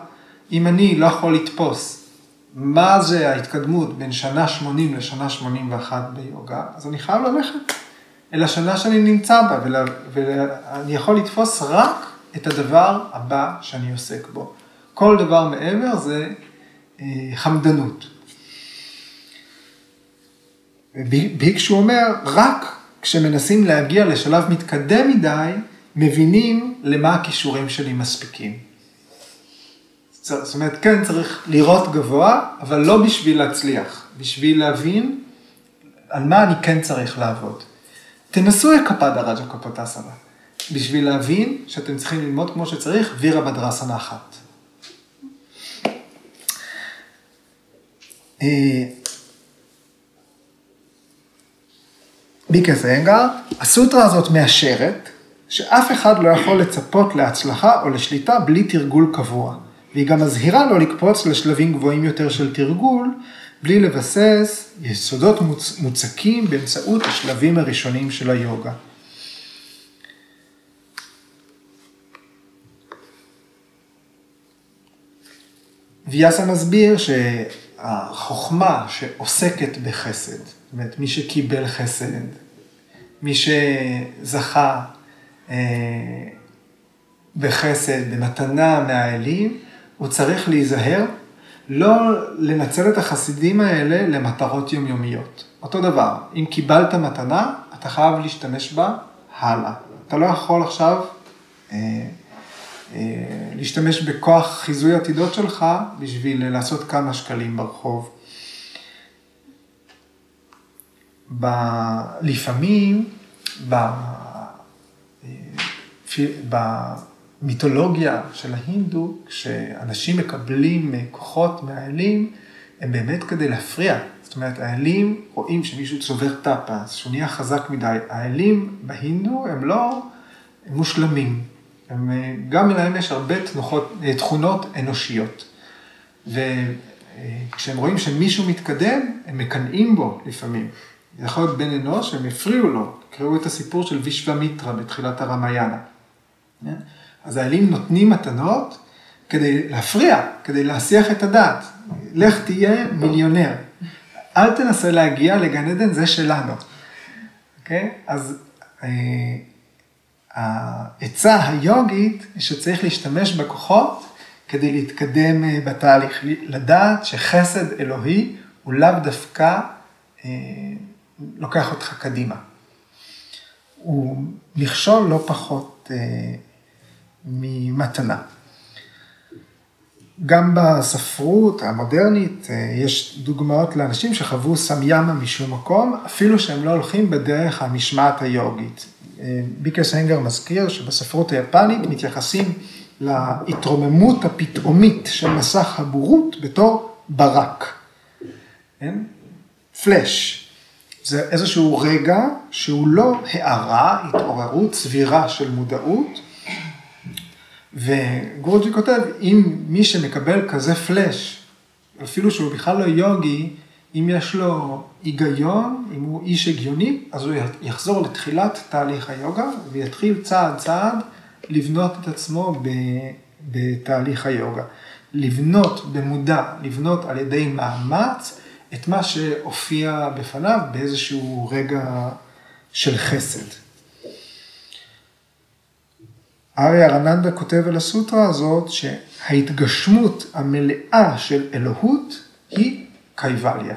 אם אני לא יכול לתפוס מה זה ההתקדמות בין שנה 80 לשנה 81 ביוגה, אז אני חייב ללכת אל השנה שאני נמצא בה, ולה, ואני יכול לתפוס רק את הדבר הבא שאני עוסק בו. כל דבר מעבר זה אה, חמדנות. ביקשו אומר, רק כשמנסים להגיע לשלב מתקדם מדי, מבינים למה הכישורים שלי מספיקים. זאת אומרת, כן, צריך לראות גבוה, אבל לא בשביל להצליח, בשביל להבין על מה אני כן צריך לעבוד. תנסו את קפדה רג'ה קפוטסנה, בשביל להבין שאתם צריכים ללמוד כמו שצריך וירה בדרסנה אחת. אה, ביקס אנגר, הסוטרה הזאת מאשרת שאף אחד לא יכול לצפות להצלחה או לשליטה בלי תרגול קבוע, והיא גם מזהירה לא לקפוץ לשלבים גבוהים יותר של תרגול, בלי לבסס יסודות מוצ... מוצקים באמצעות השלבים הראשונים של היוגה. ויאסה מסביר החוכמה שעוסקת בחסד, זאת אומרת, מי שקיבל חסד, מי שזכה אה, בחסד, במתנה מהאלים, הוא צריך להיזהר, לא לנצל את החסידים האלה למטרות יומיומיות. אותו דבר, אם קיבלת מתנה, אתה חייב להשתמש בה הלאה. אתה לא יכול עכשיו אה, אה, להשתמש בכוח חיזוי עתידות שלך בשביל לעשות כמה שקלים ברחוב. ב... לפעמים, ב... אה, במיתולוגיה של ההינדו, כשאנשים מקבלים כוחות מהאלים, הם באמת כדי להפריע. זאת אומרת, האלים רואים שמישהו צובר טאפה, שהוא נהיה חזק מדי. האלים בהינדו הם לא מושלמים. הם, גם להם יש הרבה תנוחות, תכונות אנושיות. וכשהם רואים שמישהו מתקדם, הם מקנאים בו לפעמים. זה יכול להיות בן אנוש, הם הפריעו לו. קראו את הסיפור של וישוומיטרה בתחילת הרמיאנה. אז האלים נותנים מתנות כדי להפריע, כדי להסיח את הדעת. לך תהיה מיליונר. אל תנסה להגיע לגן עדן, זה שלנו. אוקיי? אז אה, העצה היוגית שצריך להשתמש בכוחות כדי להתקדם אה, בתהליך, לדעת שחסד אלוהי הוא לאו דווקא אה, לוקח אותך קדימה. הוא מכשול לא פחות אה, ממתנה. גם בספרות המודרנית אה, יש דוגמאות לאנשים שחוו סמיאמה משום מקום, אפילו שהם לא הולכים בדרך המשמעת היוגית. אה, ביקרס הנגר מזכיר שבספרות היפנית מתייחסים להתרוממות הפתאומית של מסך הבורות בתור ברק. כן? פלאש. זה איזשהו רגע שהוא לא הערה, התעוררות, צבירה של מודעות, וגורג'י כותב, אם מי שמקבל כזה פלאש, אפילו שהוא בכלל לא יוגי, אם יש לו היגיון, אם הוא איש הגיוני, אז הוא יחזור לתחילת תהליך היוגה ויתחיל צעד צעד לבנות את עצמו בתהליך היוגה. לבנות במודע, לבנות על ידי מאמץ את מה שהופיע בפניו באיזשהו רגע של חסד. אריה ארננדה כותב על הסוטרה הזאת שההתגשמות המלאה של אלוהות היא קייבליה.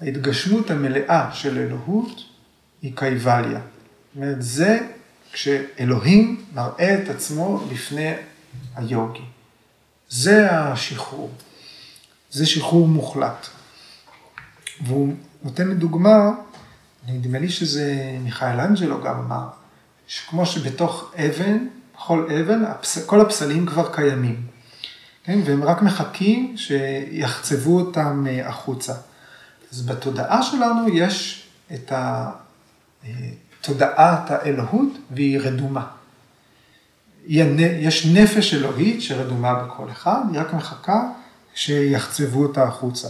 ההתגשמות המלאה של אלוהות היא קייבליה. זאת אומרת, זה כשאלוהים מראה את עצמו לפני היוגי. זה השחרור. זה שחרור מוחלט. והוא נותן דוגמה, נדמה לי שזה מיכאל אנג'לו גם אמר, שכמו שבתוך אבן, בכל אבן, כל הפסלים כבר קיימים. כן? והם רק מחכים שיחצבו אותם אה, החוצה. אז בתודעה שלנו יש את. אה, תודעת האלוהות והיא רדומה. יש נפש אלוהית שרדומה בכל אחד, היא רק מחכה שיחצבו אותה החוצה.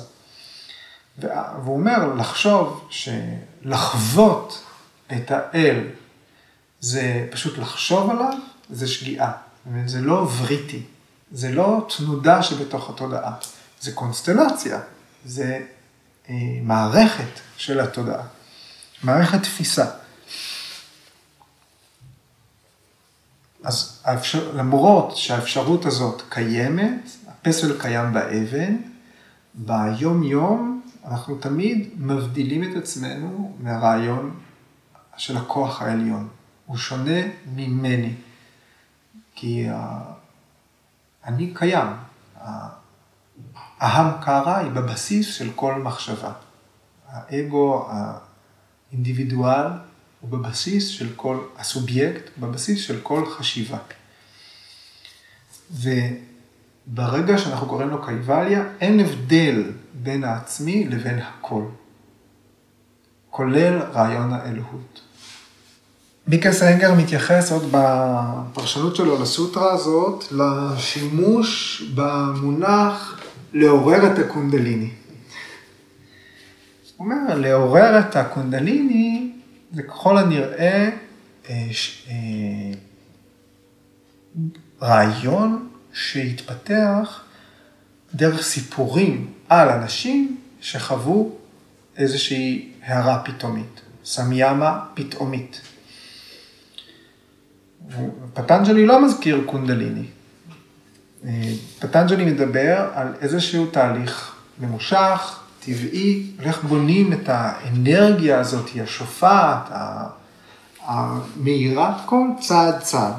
והוא אומר, לחשוב שלחוות את האל זה פשוט לחשוב עליו, זה שגיאה. זה לא וריטי, זה לא תנודה שבתוך התודעה, זה קונסטלציה, זה אה, מערכת של התודעה, מערכת תפיסה. אז האפשר, למרות שהאפשרות הזאת קיימת, הפסל קיים באבן, ביום-יום אנחנו תמיד מבדילים את עצמנו מהרעיון של הכוח העליון. הוא שונה ממני. כי אני קיים. ההמקרה היא בבסיס של כל מחשבה. האגו האינדיבידואל הוא בבסיס של כל, הסובייקט, בבסיס של כל חשיבה. וברגע שאנחנו קוראים לו קייבליה, אין הבדל בין העצמי לבין הכל, כולל רעיון האלוהות. ביקס אנגר מתייחס עוד בפרשנות שלו לסוטרה הזאת, לשימוש במונח לעורר את הקונדליני. הוא אומר, לעורר את הקונדליני זה ככל הנראה אה, אה, רעיון שהתפתח דרך סיפורים על אנשים שחוו איזושהי הערה פתאומית, סמיאמה פתאומית. פטנג'לי לא מזכיר קונדליני. פטנג'לי מדבר על איזשהו תהליך ממושך, טבעי, איך בונים את האנרגיה הזאת, השופעת, המאירה, כל צעד צעד.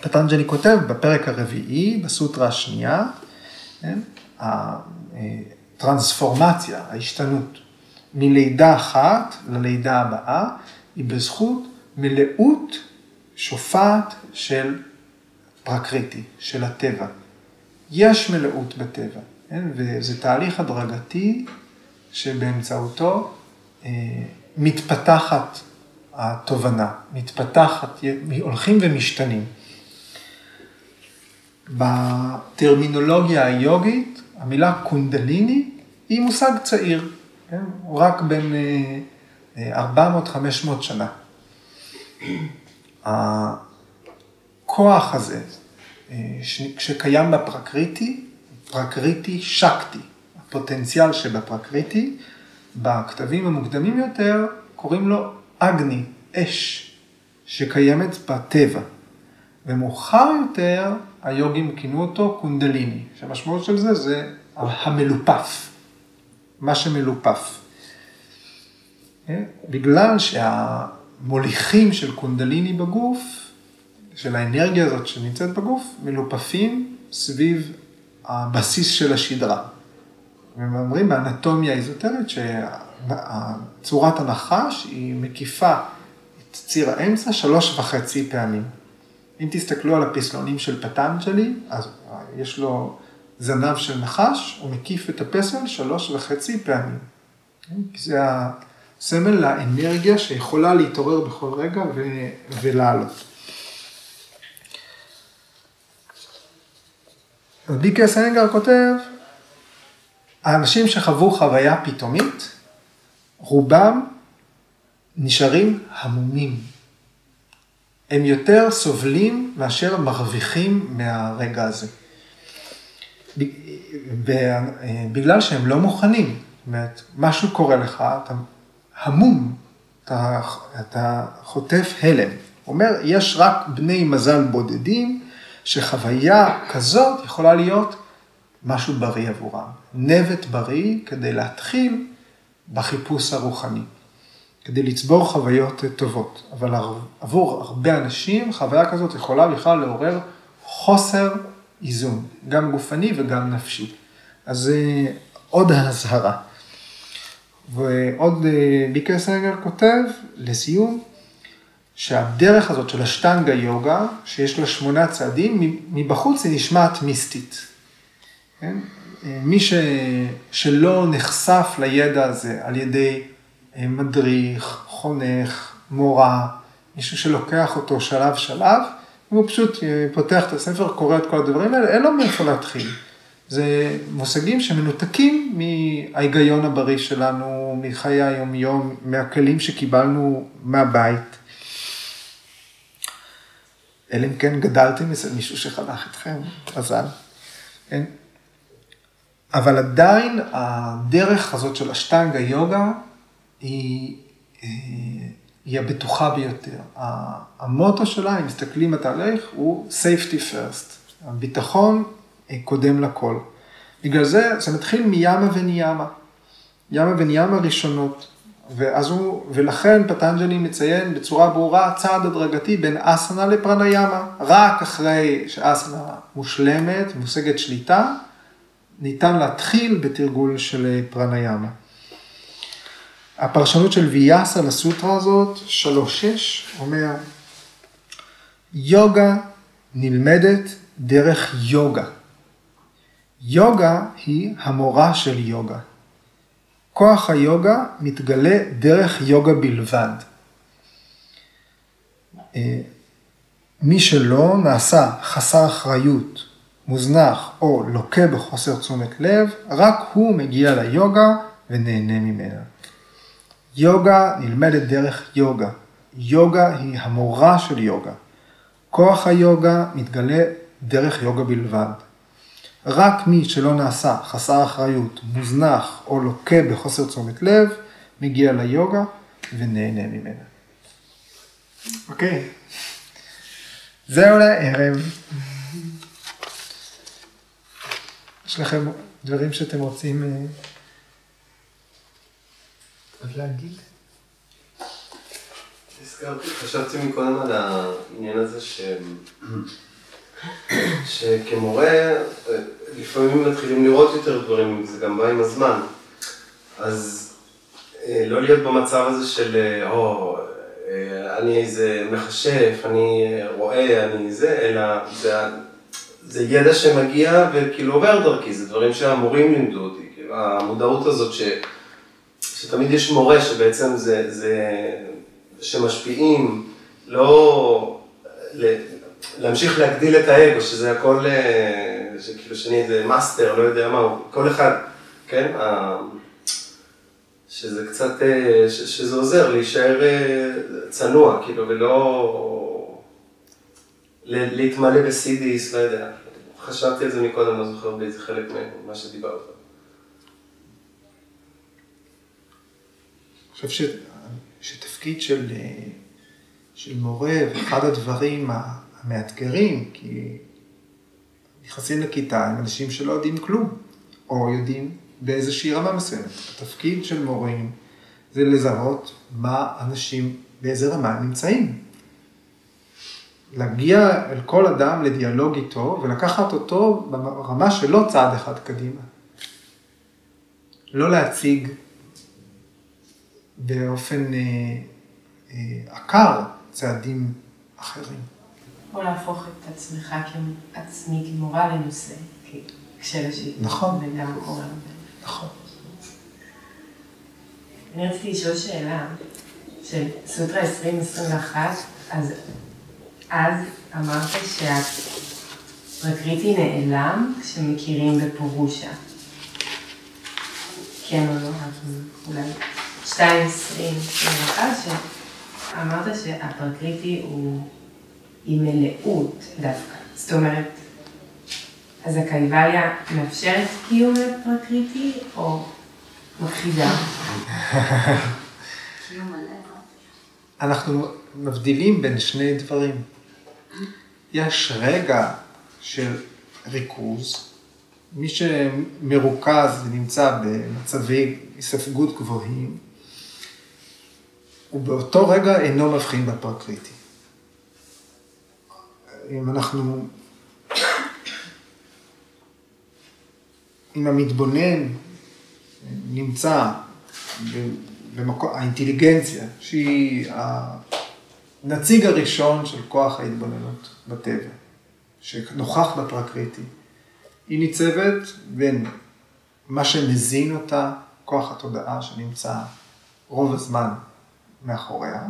פטנג'לי כותב בפרק הרביעי, בסוטרה השנייה, כן, הטרנספורמציה, ההשתנות, מלידה אחת ללידה הבאה, היא בזכות מלאות שופעת של פרקריטי, של הטבע. יש מלאות בטבע, כן? וזה תהליך הדרגתי שבאמצעותו אה, מתפתחת התובנה, מתפתחת, הולכים ומשתנים. בטרמינולוגיה היוגית, המילה קונדליני היא מושג צעיר, כן? הוא רק בין 400-500 אה, שנה. הכוח הזה, אה, שקיים בפרקריטי, פרקריטי שקטי, הפוטנציאל שבפרקריטי, בכתבים המוקדמים יותר קוראים לו אגני, אש, שקיימת בטבע. ומאוחר יותר היוגים כינו אותו קונדליני, שהמשמעות של זה זה המלופף, מה שמלופף. אה, בגלל שהמוליכים של קונדליני בגוף, של האנרגיה הזאת שנמצאת בגוף, מלופפים סביב הבסיס של השדרה. והם אומרים באנטומיה האיזוטרית שצורת הנחש היא מקיפה את ציר האמצע שלוש וחצי פעמים. אם תסתכלו על הפסלונים של פטנג'לי, אז יש לו זנב של נחש, הוא מקיף את הפסל שלוש וחצי פעמים. זה הסמל לאנרגיה שיכולה להתעורר בכל רגע ו- ולעלות. רבי קסנגר כותב, האנשים שחוו חוויה פתאומית, רובם נשארים המומים. הם יותר סובלים מאשר מרוויחים מהרגע הזה. בגלל שהם לא מוכנים, זאת אומרת, משהו קורה לך, אתה המום, אתה, אתה חוטף הלם. אומר, יש רק בני מזל בודדים, שחוויה כזאת יכולה להיות משהו בריא עבורם. נבט בריא כדי להתחיל בחיפוש הרוחני. כדי לצבור חוויות טובות. אבל עבור הרבה אנשים, חוויה כזאת יכולה בכלל לעורר חוסר איזון, גם גופני וגם נפשי. אז זה עוד אזהרה. ועוד אה, ביקר סנגר כותב, לסיום, שהדרך הזאת של השטנגה יוגה, שיש לה שמונה צעדים, מבחוץ היא נשמעת מיסטית. כן? אה, מי ש... שלא נחשף לידע הזה על ידי אה, מדריך, חונך, מורה, מישהו שלוקח אותו שלב שלב, הוא פשוט פותח את הספר, קורא את כל הדברים האלה, אין לו מאיפה להתחיל. זה מושגים שמנותקים מההיגיון הבריא שלנו, מחיי היום-יום, מהכלים שקיבלנו מהבית. אלא אם כן גדלתם אצל מישהו שחנך אתכם, מזל. כן? אבל עדיין הדרך הזאת של השטנגה יוגה היא, אה, היא הבטוחה ביותר. המוטו שלה, אם מסתכלים על התהליך, הוא safety first. הביטחון קודם לכל. בגלל זה, זה מתחיל מיאמה וניאמה. ימה וניאמה ראשונות. ואז הוא, ולכן פטנג'לי מציין בצורה ברורה צעד הדרגתי בין אסנה לפרניאמה. רק אחרי שאסנה מושלמת, מושגת שליטה, ניתן להתחיל בתרגול של פרניאמה. הפרשנות של ויאסה לסוטרה הזאת, 3.6, אומר, יוגה נלמדת דרך יוגה. יוגה היא המורה של יוגה. כוח היוגה מתגלה דרך יוגה בלבד. אה, מי שלא נעשה חסר אחריות, מוזנח או לוקה בחוסר תשומת לב, רק הוא מגיע ליוגה ונהנה ממנה. יוגה נלמדת דרך יוגה. יוגה היא המורה של יוגה. כוח היוגה מתגלה דרך יוגה בלבד. רק מי שלא נעשה חסר אחריות, מוזנח או לוקה בחוסר תשומת לב, מגיע ליוגה ונהנה ממנה. אוקיי, זהו לערב. יש לכם דברים שאתם רוצים אה, עוד להגיד? הזכרתי, חשבתי מקודם על העניין הזה ש... שכמורה, לפעמים מתחילים לראות יותר דברים, זה גם בא עם הזמן. אז אה, לא להיות במצב הזה של, אה, או, אה, אני איזה מכשף, אני רואה, אני זה, אלא זה, זה ידע שמגיע וכאילו עובר דרכי, זה דברים שהמורים לימדו אותי, כאילו, המודעות הזאת ש, שתמיד יש מורה שבעצם זה, זה שמשפיעים, לא להמשיך להגדיל את האגו, שזה הכל, שכאילו שאני איזה מאסטר, לא יודע מה, כל אחד, כן? שזה קצת, אה, שזה עוזר להישאר אה, צנוע, כאילו, ולא להתמלא בסידיס, לא יודע. חשבתי על זה מקודם, לא זוכר באיזה חלק ממה שדיברת. אני חושב שתפקיד של, אה, של מורה, ואחד הדברים המאתגרים, כי נכנסים לכיתה עם אנשים שלא יודעים כלום, או יודעים באיזושהי רמה מסוימת. התפקיד של מורים זה לזהות מה אנשים, באיזה רמה הם נמצאים. להגיע אל כל אדם לדיאלוג איתו ולקחת אותו ברמה שלו צעד אחד קדימה. לא להציג באופן אה, אה, עקר צעדים אחרים. או להפוך את עצמך כעצמי כמורה לנושא, כשלשי. נכון. וגם קורה. נכון. אני רציתי לשאול שאלה, של סוטרה 2021, אז אז אמרת שהפרקריטי נעלם כשמכירים בפורושה. כן או לא, אולי 2.20.21, שאמרת שהפרקריטי הוא עם מלאות דווקא. זאת אומרת, אז הקייבליה מאפשרת קיום לפרקריטי או מכחידה? אנחנו מבדילים בין שני דברים. יש רגע של ריכוז, מי שמרוכז ונמצא במצבי היספגות גבוהים, הוא באותו רגע אינו מבחין בפרקריטי. אם אנחנו אם המתבונן נמצא במקום, האינטליגנציה, שהיא הנציג הראשון של כוח ההתבוננות בטבע, שנוכח בפרקריטי, היא ניצבת בין מה שמזין אותה, כוח התודעה שנמצא רוב הזמן מאחוריה,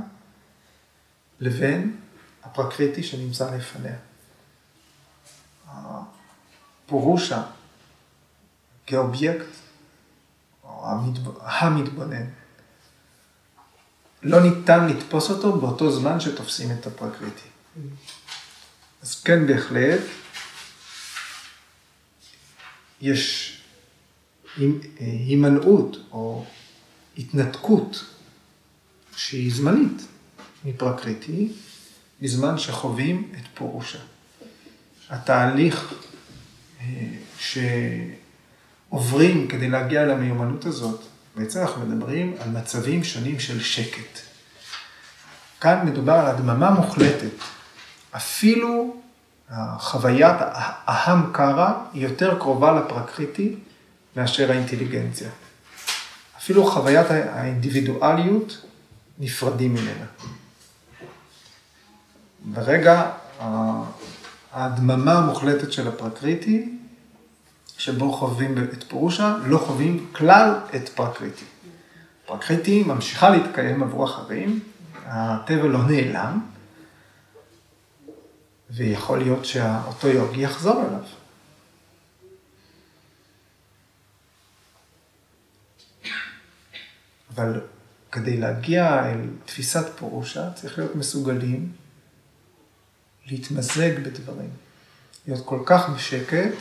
לבין הפרקריטי שנמצא לפניה. הפורושה כאובייקט, או המתבונן. לא ניתן לתפוס אותו באותו זמן שתופסים את הפרקריטי. אז כן, בהחלט, יש הימנעות או התנתקות שהיא זמנית מפרקריטי, בזמן שחווים את פורושה. התהליך אה, ש... עוברים כדי להגיע למיומנות הזאת, בעצם אנחנו מדברים על מצבים שונים של שקט. כאן מדובר על הדממה מוחלטת. אפילו חוויית האהם קרא היא יותר קרובה לפרקריטי מאשר האינטליגנציה. אפילו חוויית האינדיבידואליות נפרדים ממנה. ברגע ההדממה המוחלטת של הפרקריטי, שבו חווים את פורושה, לא חווים כלל את פרקריטי. פרקריטי ממשיכה להתקיים עבור אחרים, הטבע לא נעלם, ויכול להיות שאותו יוגי יחזור אליו. אבל כדי להגיע אל תפיסת פורושה, צריך להיות מסוגלים להתמזג בדברים, להיות כל כך בשקט,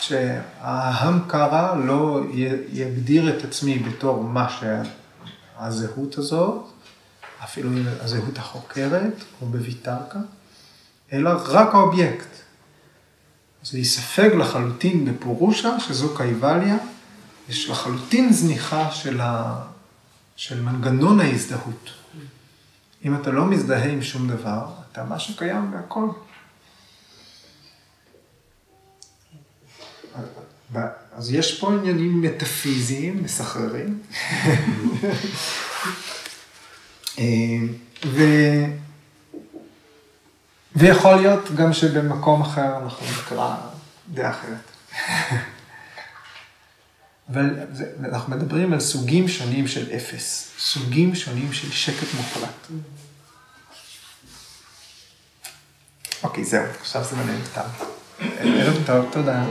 שההמקרה לא יגדיר את עצמי בתור מה שהזהות הזאת, אפילו הזהות החוקרת או בויטרקה, אלא רק האובייקט. זה יספג לחלוטין בפורושה, שזו קייבליה, יש לחלוטין זניחה של, ה... של מנגנון ההזדהות. אם אתה לא מזדהה עם שום דבר, אתה מה שקיים בהכל. אז יש פה עניינים מטאפיזיים, מסחררים. אה, ו... ויכול להיות גם שבמקום אחר אנחנו נקרא דעה אחרת. אבל אנחנו מדברים על סוגים שונים של אפס, סוגים שונים של שקט מוחלט. אוקיי, זהו, עכשיו זה מנהל טעם. ערב טוב, תודה.